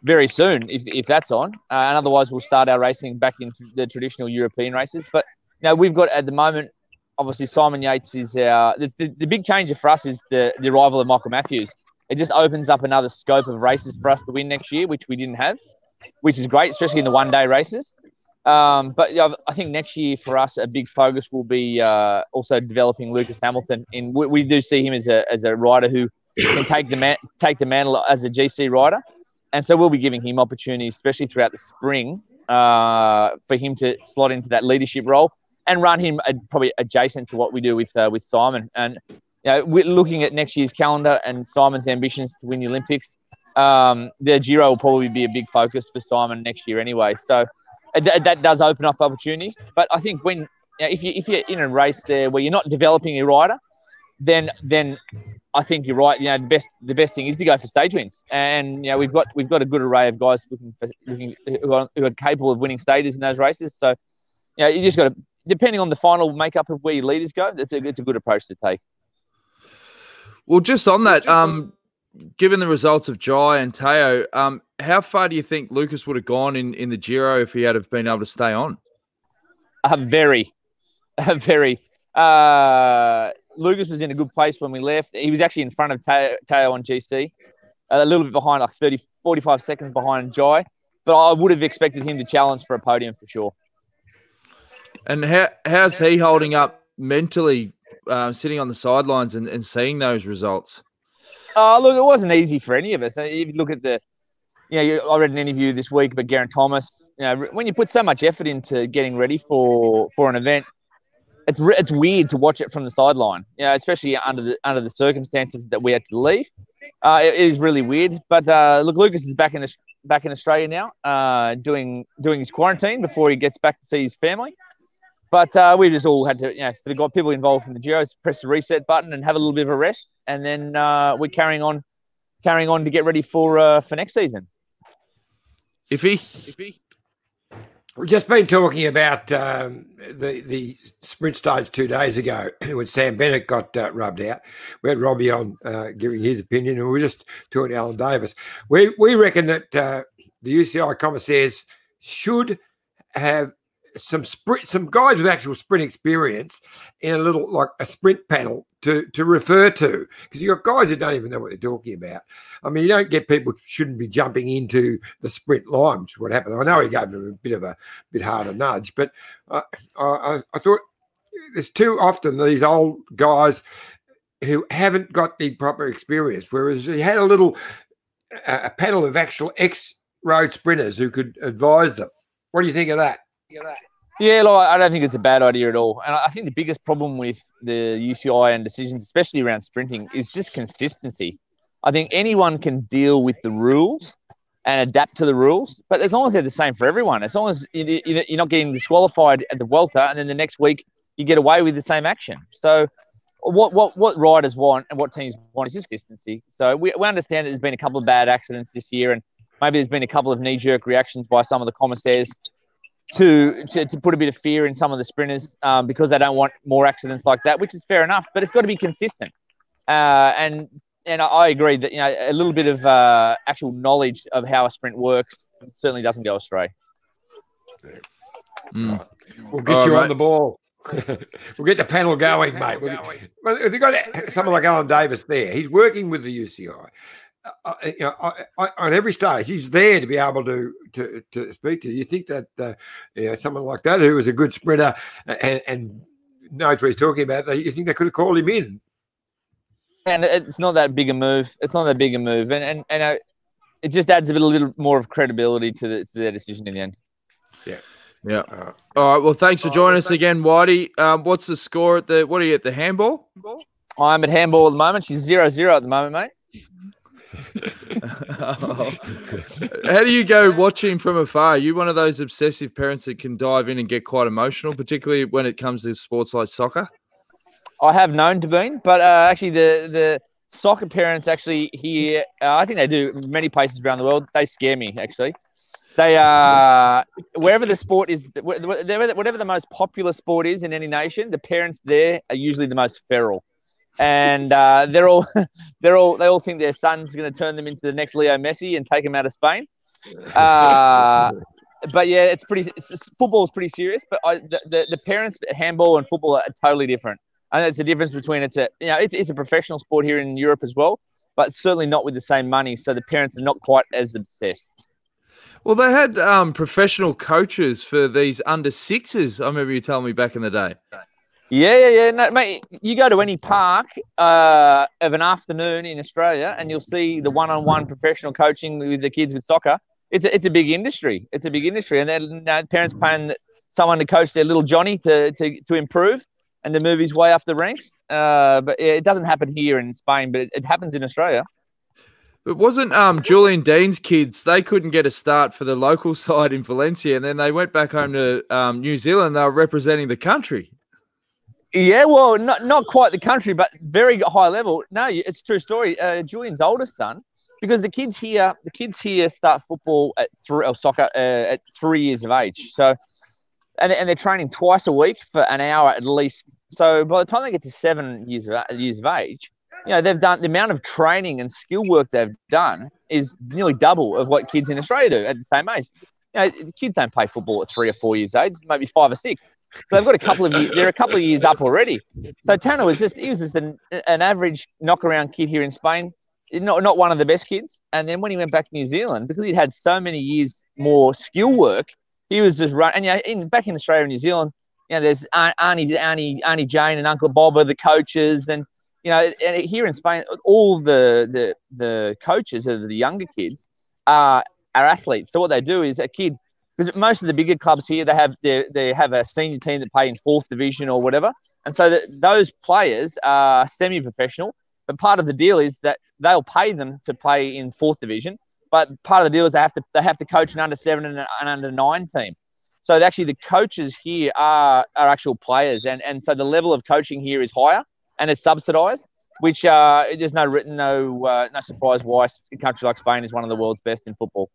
very soon, if, if that's on. Uh, and otherwise, we'll start our racing back into the traditional European races. But you we've got at the moment, obviously, Simon Yates is our the, the, the big changer for us is the the arrival of Michael Matthews it just opens up another scope of races for us to win next year, which we didn't have, which is great, especially in the one day races. Um, but yeah, I think next year for us, a big focus will be uh, also developing Lucas Hamilton. In we, we, do see him as a, as a rider who can take the man, take the mantle as a GC rider, and so we'll be giving him opportunities, especially throughout the spring, uh, for him to slot into that leadership role and run him probably adjacent to what we do with uh, with Simon. And you know, looking at next year's calendar and Simon's ambitions to win the Olympics. Um, the Giro will probably be a big focus for Simon next year anyway. So that does open up opportunities. But I think when you know, if you if you're in a race there where you're not developing a rider, then then I think you're right. You know, the best the best thing is to go for stage wins, and you know we've got we've got a good array of guys looking for looking who are, who are capable of winning stages in those races. So, you know, you just got to depending on the final makeup of where your leaders go. It's a it's a good approach to take. Well, just on that, um, given the results of Jai and Tao, um, how far do you think Lucas would have gone in, in the Giro if he had have been able to stay on? Uh, very, uh, very. Uh, Lucas was in a good place when we left. He was actually in front of Tao, Tao on GC, a little bit behind, like 30, 45 seconds behind Jai. But I would have expected him to challenge for a podium for sure. And how, how's he holding up mentally uh, sitting on the sidelines and, and seeing those results? Oh, look, it wasn't easy for any of us. If you look at the, you know, I read an interview this week about Geraint Thomas. You know, when you put so much effort into getting ready for for an event, it's it's weird to watch it from the sideline. You know, especially under the under the circumstances that we had to leave. Uh, it, it is really weird. But uh, look, Lucas is back in back in Australia now, uh, doing doing his quarantine before he gets back to see his family. But uh, we just all had to, you know, for the people involved in the Giros, press the reset button and have a little bit of a rest, and then uh, we're carrying on, carrying on to get ready for uh, for next season. If he, if he, We've just been talking about um, the the sprint stage two days ago when Sam Bennett got uh, rubbed out. We had Robbie on uh, giving his opinion, and we were just talking to Allan Davis. We we reckon that uh, the UCI commissaires should have some sprint, some guys with actual sprint experience in a little like a sprint panel to to refer to because you've got guys who don't even know what they're talking about. I mean, you don't get people shouldn't be jumping into the sprint line, which what happened. I know he gave them a bit of a bit harder nudge, but uh, I, I thought there's too often these old guys who haven't got the proper experience. Whereas he had a little a panel of actual ex road sprinters who could advise them. What do you think of that? Yeah, like, I don't think it's a bad idea at all. And I think the biggest problem with the UCI and decisions, especially around sprinting, is just consistency. I think anyone can deal with the rules and adapt to the rules, but as long as they're the same for everyone, as long as you're not getting disqualified at the Vuelta, and then the next week you get away with the same action. So, what what what riders want and what teams want is consistency. So we, we understand that there's been a couple of bad accidents this year, and maybe there's been a couple of knee jerk reactions by some of the commissaires to, to, to put a bit of fear in some of the sprinters um, because they don't want more accidents like that, which is fair enough. But it's got to be consistent. Uh, and and I agree that you know a little bit of uh, actual knowledge of how a sprint works certainly doesn't go astray. Mm. We'll get All you right, on the ball. we'll get the panel going, mate. Well, they've got someone like Allan Davis there. He's working with the UCI. Uh, uh, you know, I, I, on every stage, he's there to be able to to, to speak to. You think that uh, you know, someone like that, who was a good sprinter and, and knows what he's talking about, you think they could have called him in? And it's not that big a move. It's not that big a move, and and and uh, it just adds a little, little more of credibility to, the, to their decision in the end. Yeah. Yeah. Uh, All right. Well, thanks for joining us again, Whitey. Um, what's the score at the? What are you at the handball? I'm at handball at the moment. She's zero zero at the moment, mate. How do you go watching from afar? Are you one of those obsessive parents that can dive in and get quite emotional, particularly when it comes to sports like soccer? I have known to be, but uh, actually, the the soccer parents actually here, uh, I think they do many places around the world. They scare me actually. They are uh, wherever the sport is, whatever the most popular sport is in any nation, the parents there are usually the most feral and uh, they're all they're all they all think their son's going to turn them into the next Leo Messi and take them out of Spain. Uh, but yeah, it's pretty. It's, football is pretty serious, but I, the, the, the parents handball and football are totally different. And it's the difference between it's a you know it's, it's a professional sport here in Europe as well, but certainly not with the same money. So the parents are not quite as obsessed. Well, they had um, professional coaches for these under sixes. I remember you telling me back in the day. Yeah, yeah, yeah. No, mate, you go to any park uh, of an afternoon in Australia and you'll see the one on one professional coaching with the kids with soccer. It's a, it's a big industry. It's a big industry. And then you know, parents paying someone to coach their little Johnny to, to, to improve and to move his way up the ranks. Uh, but it doesn't happen here in Spain, but it, it happens in Australia. It wasn't um, Julian Dean's kids? They couldn't get a start for the local side in Valencia, and then they went back home to um, New Zealand. They were representing the country. Yeah, well, not not quite the country, but very high level. No, it's true story. Uh, Julian's oldest son, because the kids here, the kids here start football at three or soccer uh, at three years of age. So, and and they're training twice a week for an hour at least. So by the time they get to seven years of years of age, you know they've done the amount of training and skill work they've done is nearly double of what kids in Australia do at the same age. You know, kids don't play football at three or four years age, maybe five or six. So they've got a couple of years, they're a couple of years up already. So Tanner was just he was just an, an average knockaround kid here in Spain, not not one of the best kids. And then when he went back to New Zealand, because he'd had so many years more skill work, he was just run. And yeah, in back in Australia and New Zealand, you know, there's Auntie Auntie Auntie Jane and Uncle Bob are the coaches, and you know, and here in Spain, all the the the coaches of the younger kids are are athletes. So what they do is a kid because most of the bigger clubs here they have they, they have a senior team that play in fourth division or whatever, and so that those players are semi-professional. But part of the deal is that they'll pay them to play in fourth division, but part of the deal is they have to they have to coach an under seven and an under nine team. So actually, the coaches here are are actual players, and and so the level of coaching here is higher and it's subsidised. which uh, there's no written, no uh, no surprise why a country like Spain is one of the world's best in football.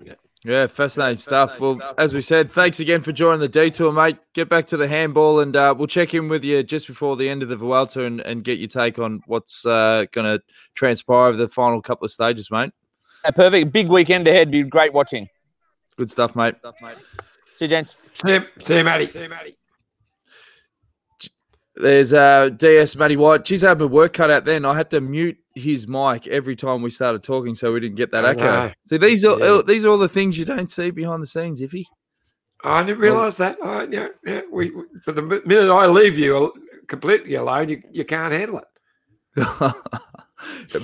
Yeah, fascinating stuff. Well, as we said, thanks again for joining the detour, mate. Get back to the handball, and uh, we'll check in with you just before the end of the Vuelta and, and get your take on what's uh, going to transpire over the final couple of stages, mate. Yeah, perfect. Big weekend ahead. Be great watching. Good stuff, mate. See you, gents. See you, see you, Matty. See you, Matty. There's uh, DS Matty White. Geez, I had my work cut out then. I had to mute his mic every time we started talking so we didn't get that I echo. know. See, these are Yeah. these are all the things you don't see behind the scenes, Iffy. I didn't realise that. Oh, yeah, yeah. We, we- but the minute I leave you completely alone, you, you can't handle it.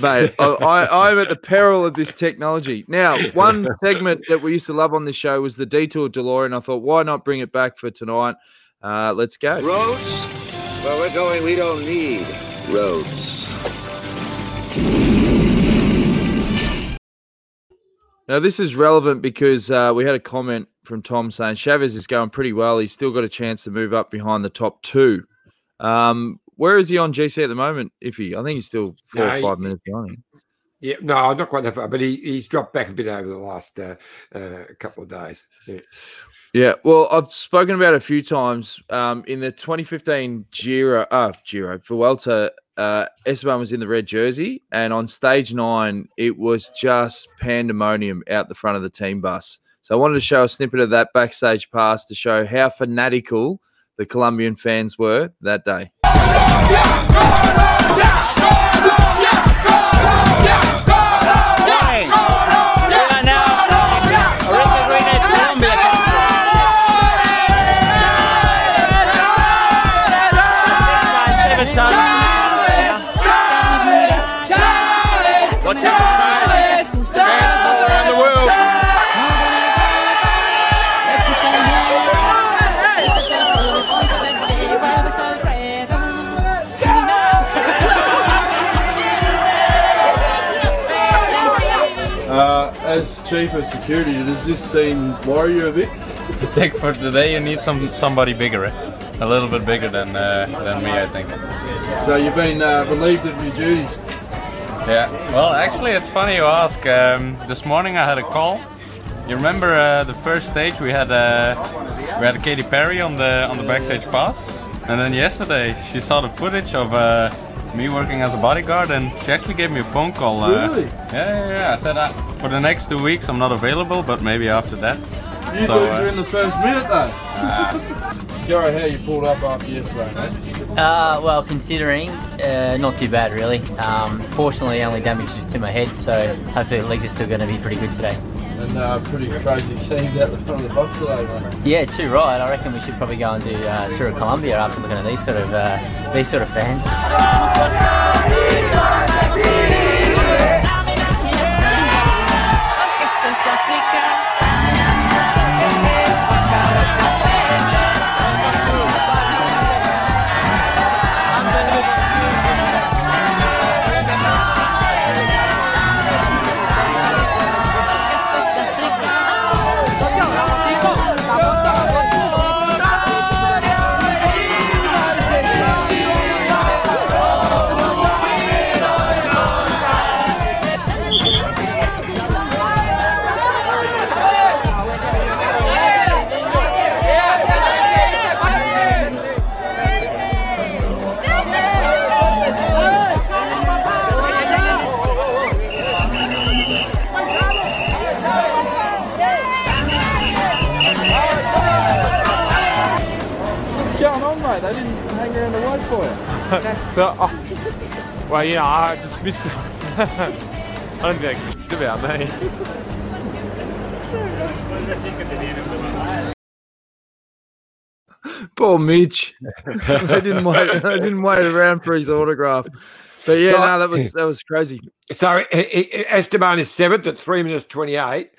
Mate, I, I, I'm at the peril of this technology. Now, one segment that we used to love on this show was the Detour DeLorean. I thought, why not bring it back for tonight? Uh, let's go. Roads? Where we're going, we don't need roads. Now, this is relevant because uh, we had a comment from Tom saying Chaves is going pretty well. He's still got a chance to move up behind the top two. Um, where is he on GC at the moment, Iffy? I think he's still four No, or he- five minutes behind. him. Yeah, no, not quite that far, but he, he's dropped back a bit over the last uh, uh, couple of days. Yeah. Yeah, well, I've spoken about a few times. Um, in the 2015 Giro, uh, Giro Vuelta, uh, Esteban was in the red jersey, and on stage nine, it was just pandemonium out the front of the team bus. So I wanted to show a snippet of that backstage pass to show how fanatical the Colombian fans were that day. Chief of security, does this scene worry you a bit? I think for today you need some somebody bigger, eh? a little bit bigger than uh, than me, I think. So you've been uh, relieved of your duties. Yeah. Well, actually, it's funny you ask. Um, this morning I had a call. You remember uh, the first stage we had uh, we had Katy Perry on the on the backstage pass, and then yesterday she saw the footage of uh, me working as a bodyguard, and she actually gave me a phone call. Uh, Really? Yeah, yeah, yeah. I said uh, for the next two weeks I'm not available, but maybe after that. You So, thought you uh, were in the first minute though. Gary, how you pulled up after yesterday, mate? Uh, well, considering, uh, not too bad really. Um, fortunately, only damages to my head, so hopefully the legs are still going to be pretty good today. And uh, pretty crazy scenes out the front of the bus today, mate. Yeah, too right. I reckon we should probably go and do uh, tour of Colombia after looking at these sort of uh, these sort of fans. What's going on, mate? They didn't hang around to wait for you. But, oh, well, you know, I just missed it. I don't think they can about me. Poor Mitch. I didn't wait. They didn't wait around for his autograph. But yeah, So- no, that was that was crazy. So Esteban is seventh at three minutes twenty-eight,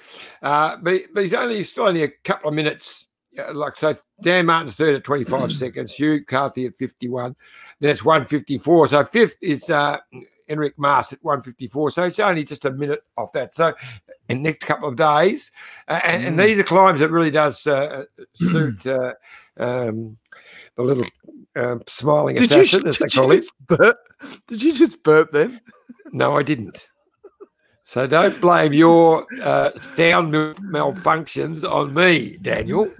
uh, but but he's only still only a couple of minutes. Uh, Like so, Dan Martin's third at twenty-five seconds. Hugh Carthy at fifty-one. Then it's one fifty-four. So fifth is uh, Enric Mas at one fifty-four. So it's only just a minute off that. So in the next couple of days, uh, and, and Mm. these are climbs that really does uh, suit uh, um, the little um, smiling Did you, assassin, as they you call it. burp? did you just burp then? No, I didn't. So don't blame your uh, sound malfunctions on me, Daniel.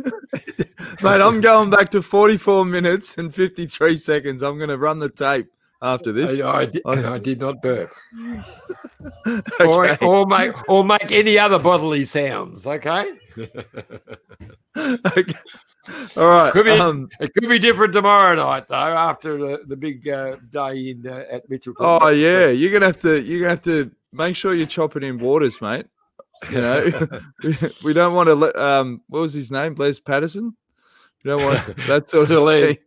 Mate, I'm going back to 44 minutes and 53 seconds. I'm going to run the tape after this. I, I, did, I did not burp. Okay. Or, or make or make any other bodily sounds. Okay. Okay. All right. Could be, um, it could be different tomorrow night, though, after the, the big uh, day in uh, at Mitchell. oh yeah, you're gonna have to. You're gonna have to make sure you're chopping in waters, mate. You know, we don't want to let. Um, what was his name? Les Patterson. You don't want that sort of Celine.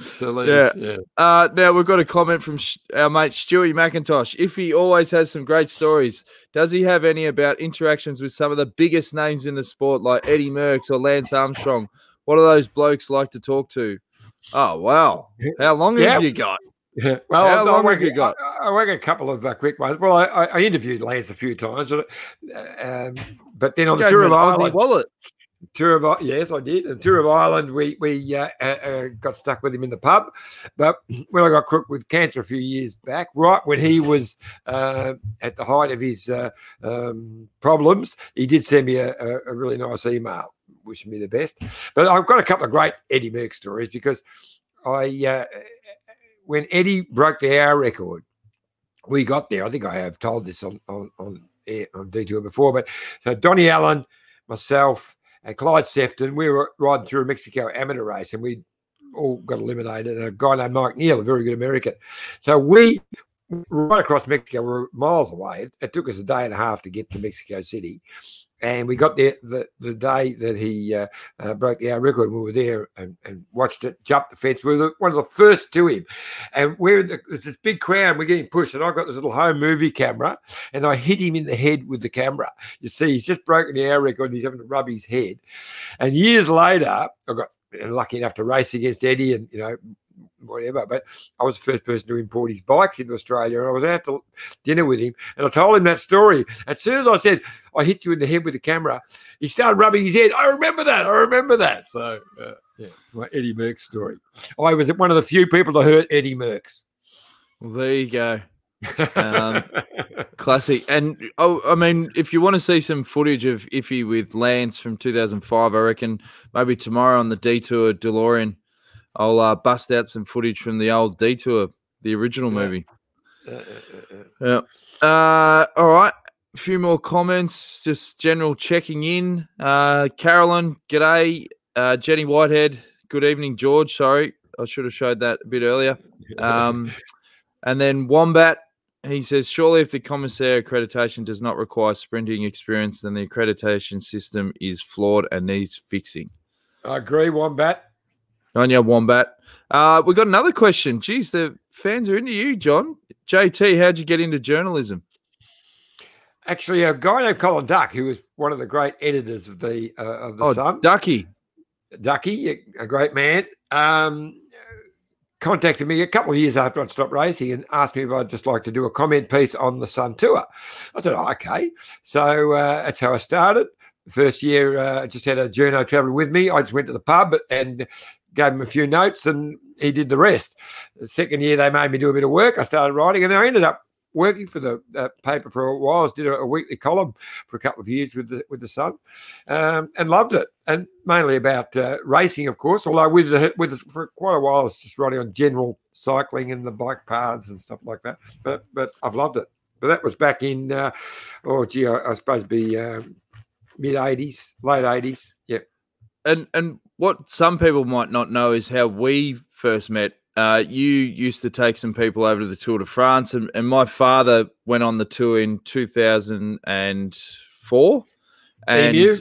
Celine, Yeah. yeah. Uh, now we've got a comment from Sh- our mate Stewie McIntosh. If he always has some great stories, does he have any about interactions with some of the biggest names in the sport, like Eddie Merckx or Lance Armstrong? What do those blokes like to talk to? Oh wow! How long Yeah. have you got? Yeah. Well, How I, I, long work, have you got? I, I work a couple of uh, quick ones. Well, I, I I interviewed Lance a few times, but, uh, um, but then on the tour of Ireland, wallet. tour of yes, I did. The tour of Ireland, we we uh, uh, uh, got stuck with him in the pub. But when I got crook with cancer a few years back, right when he was uh, at the height of his uh, um, problems, he did send me a, a, a really nice email wishing me the best. But I've got a couple of great Eddie Merckx stories because I uh, when Eddie broke the hour record, we got there. I think I have told this on on on, on detour before, but so Donnie Allen, myself, and Clyde Sefton, we were riding through a Mexico amateur race, and we all got eliminated. And a guy named Mike Neel, a very good American. So we right across Mexico, we were miles away. It took us a day and a half to get to Mexico City. And we got there the, the day that he uh, uh, broke the hour record. We were there and, and watched it jump the fence. We were one of the first to him. And we're in the, this big crowd. We're getting pushed. And I got this little home movie camera and I hit him in the head with the camera. You see, he's just broken the hour record he's having to rub his head. And years later, I got lucky enough to race against Eddie and, you know, whatever. But I was the first person to import his bikes into Australia, and I was out to dinner with him, and I told him that story. As soon as I said I hit you in the head with the camera, he started rubbing his head. I remember that. I remember that. So uh, yeah, my Eddie Merckx story. I was one of the few people to hurt Eddie Merckx. Well, there you go. Um, classic. And oh, I mean, if you want to see some footage of Iffy with Lance from 2005, I reckon maybe tomorrow on the Detour DeLorean, I'll uh, bust out some footage from the old Detour, the original Yeah. movie. Uh, uh, uh, uh. Yeah. Uh, all right. A few more comments, just general checking in. Uh, Carolyn, g'day. Uh, Jenny Whitehead, good evening, George. Sorry, I should have showed that a bit earlier. Um, and then Wombat, he says, surely if the commissaire accreditation does not require sprinting experience, then the accreditation system is flawed and needs fixing. I agree, Wombat. On your Wombat. Uh, we got another question. Geez, the fans are into you, John. JT, how'd you get into journalism? Actually, a guy named Colin Duck, who was one of the great editors of the uh, of the Oh, Sun, Ducky. Ducky, a, great man, um, contacted me a couple of years after I'd stopped racing and asked me if I'd just like to do a comment piece on the Sun Tour. I said, oh, okay. So uh, that's how I started. First year, uh, I just had a journo traveling with me. I just went to the pub and gave him a few notes and he did the rest. The second year, they made me do a bit of work. I started writing and then I ended up working for the uh, paper for a while. I did a, a weekly column for a couple of years with the with the Sun, um, and loved it. And mainly about uh, racing, of course. Although with the, with the, for quite a while, I was just writing on general cycling and the bike paths and stuff like that. But but I've loved it. But that was back in uh, oh gee, I, I suppose be um, mid '80s, late '80s. Yeah. And and what some people might not know is how we first met. Uh, you used to take some people over to the Tour de France, and, and my father went on the tour in 2004. And Emu?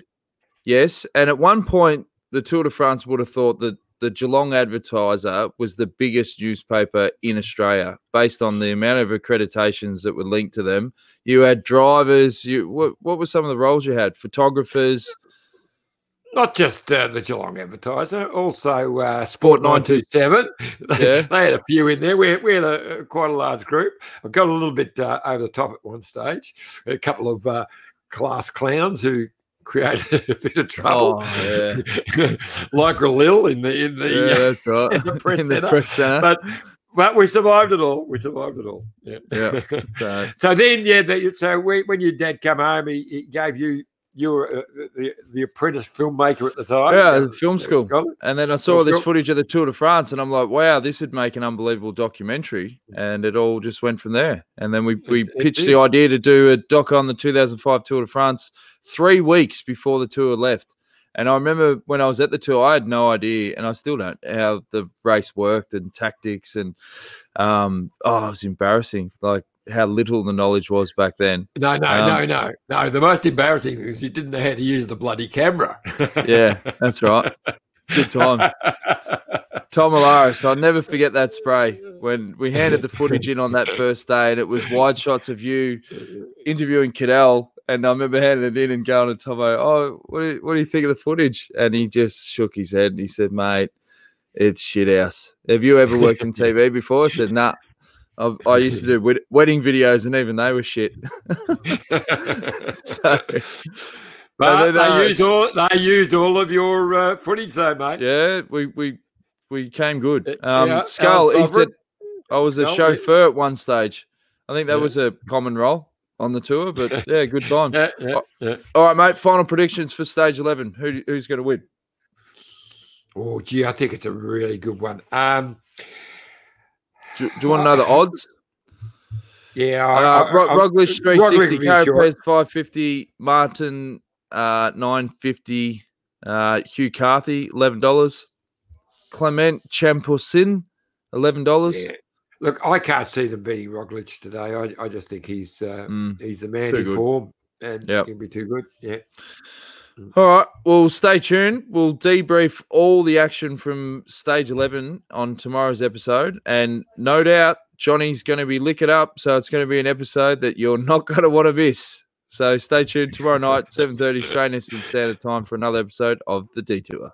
yes, and at one point, the Tour de France would have thought that the Geelong Advertiser was the biggest newspaper in Australia, based on the amount of accreditations that were linked to them. You had drivers. You what? What were some of the roles you had? Photographers. Not just uh, the Geelong Advertiser, also uh, Sport Sport 927. They had a few in there. We, we had a, a- quite a large group. I got a little bit uh, over the top at one stage. A couple of uh, class clowns who created a bit of trouble. Oh, yeah. like Lil in the in the, Yeah, uh, that's right. in the press In the center. press center. But but we survived it all. We survived it all. Yeah. Yeah. So, So then, yeah. The, so when, when your dad came home, he, he gave you you were uh, the, the apprentice filmmaker at the time. yeah, film school. And then I saw Film this school. footage of the Tour de France, and I'm like, wow, this would make an unbelievable documentary. And it all just went from there. And then we, we It- it pitched did. the idea to do a doc on the 2005 Tour de France three weeks before the tour left. And I remember when I was at the tour, I had no idea, and I still don't, how the race worked and tactics. And um, oh, it was embarrassing, like how little the knowledge was back then. No, no, Um, no, no, no. The most embarrassing thing is you didn't know how to use the bloody camera. Yeah, that's right. Good time. Tom Alaris, I'll never forget that spray when we handed the footage in on that first day, and it was wide shots of you interviewing Cadel. And I remember handing it in and going to Tomo, "Oh, what do you, what do you think of the footage?" And he just shook his head and he said, "Mate, it's shit house. Have you ever worked in TV before?" I said, "Nah." I've, I used to do wed- wedding videos, and even they were shit. so, But And then, uh, they used all they used all of your uh, footage though, mate. Yeah, we we we came good. Uh, Um, yeah, Skull, Al he said Sovereign. I was a Skull, yeah. chauffeur at one stage. I think that Yeah. was a common role on the tour, but yeah, good times. Yeah, yeah, yeah. All right, mate. Final predictions for stage eleven. Who who's going to win? Oh, gee, I think it's a really good one. Um, Do, do you want to know the odds? yeah, Uh, Ro- Roglic three sixty. Carapaz five fifty, Martin uh, nine fifty, uh, Hugh Carthy eleven dollars, Clement Champoussin eleven dollars. Yeah. Look, I can't see them beating Roglic today. I, I just think he's uh, Mm, he's the man in form, and Yep. he'll be too good. Yeah. All right. Well, stay tuned. We'll debrief all the action from stage 11 on tomorrow's episode. And no doubt Johnny's going to be lick it up. So it's going to be an episode that you're not going to want to miss. So stay tuned tomorrow night, 7.30 Australian Eastern Standard Time for another episode of The Detour.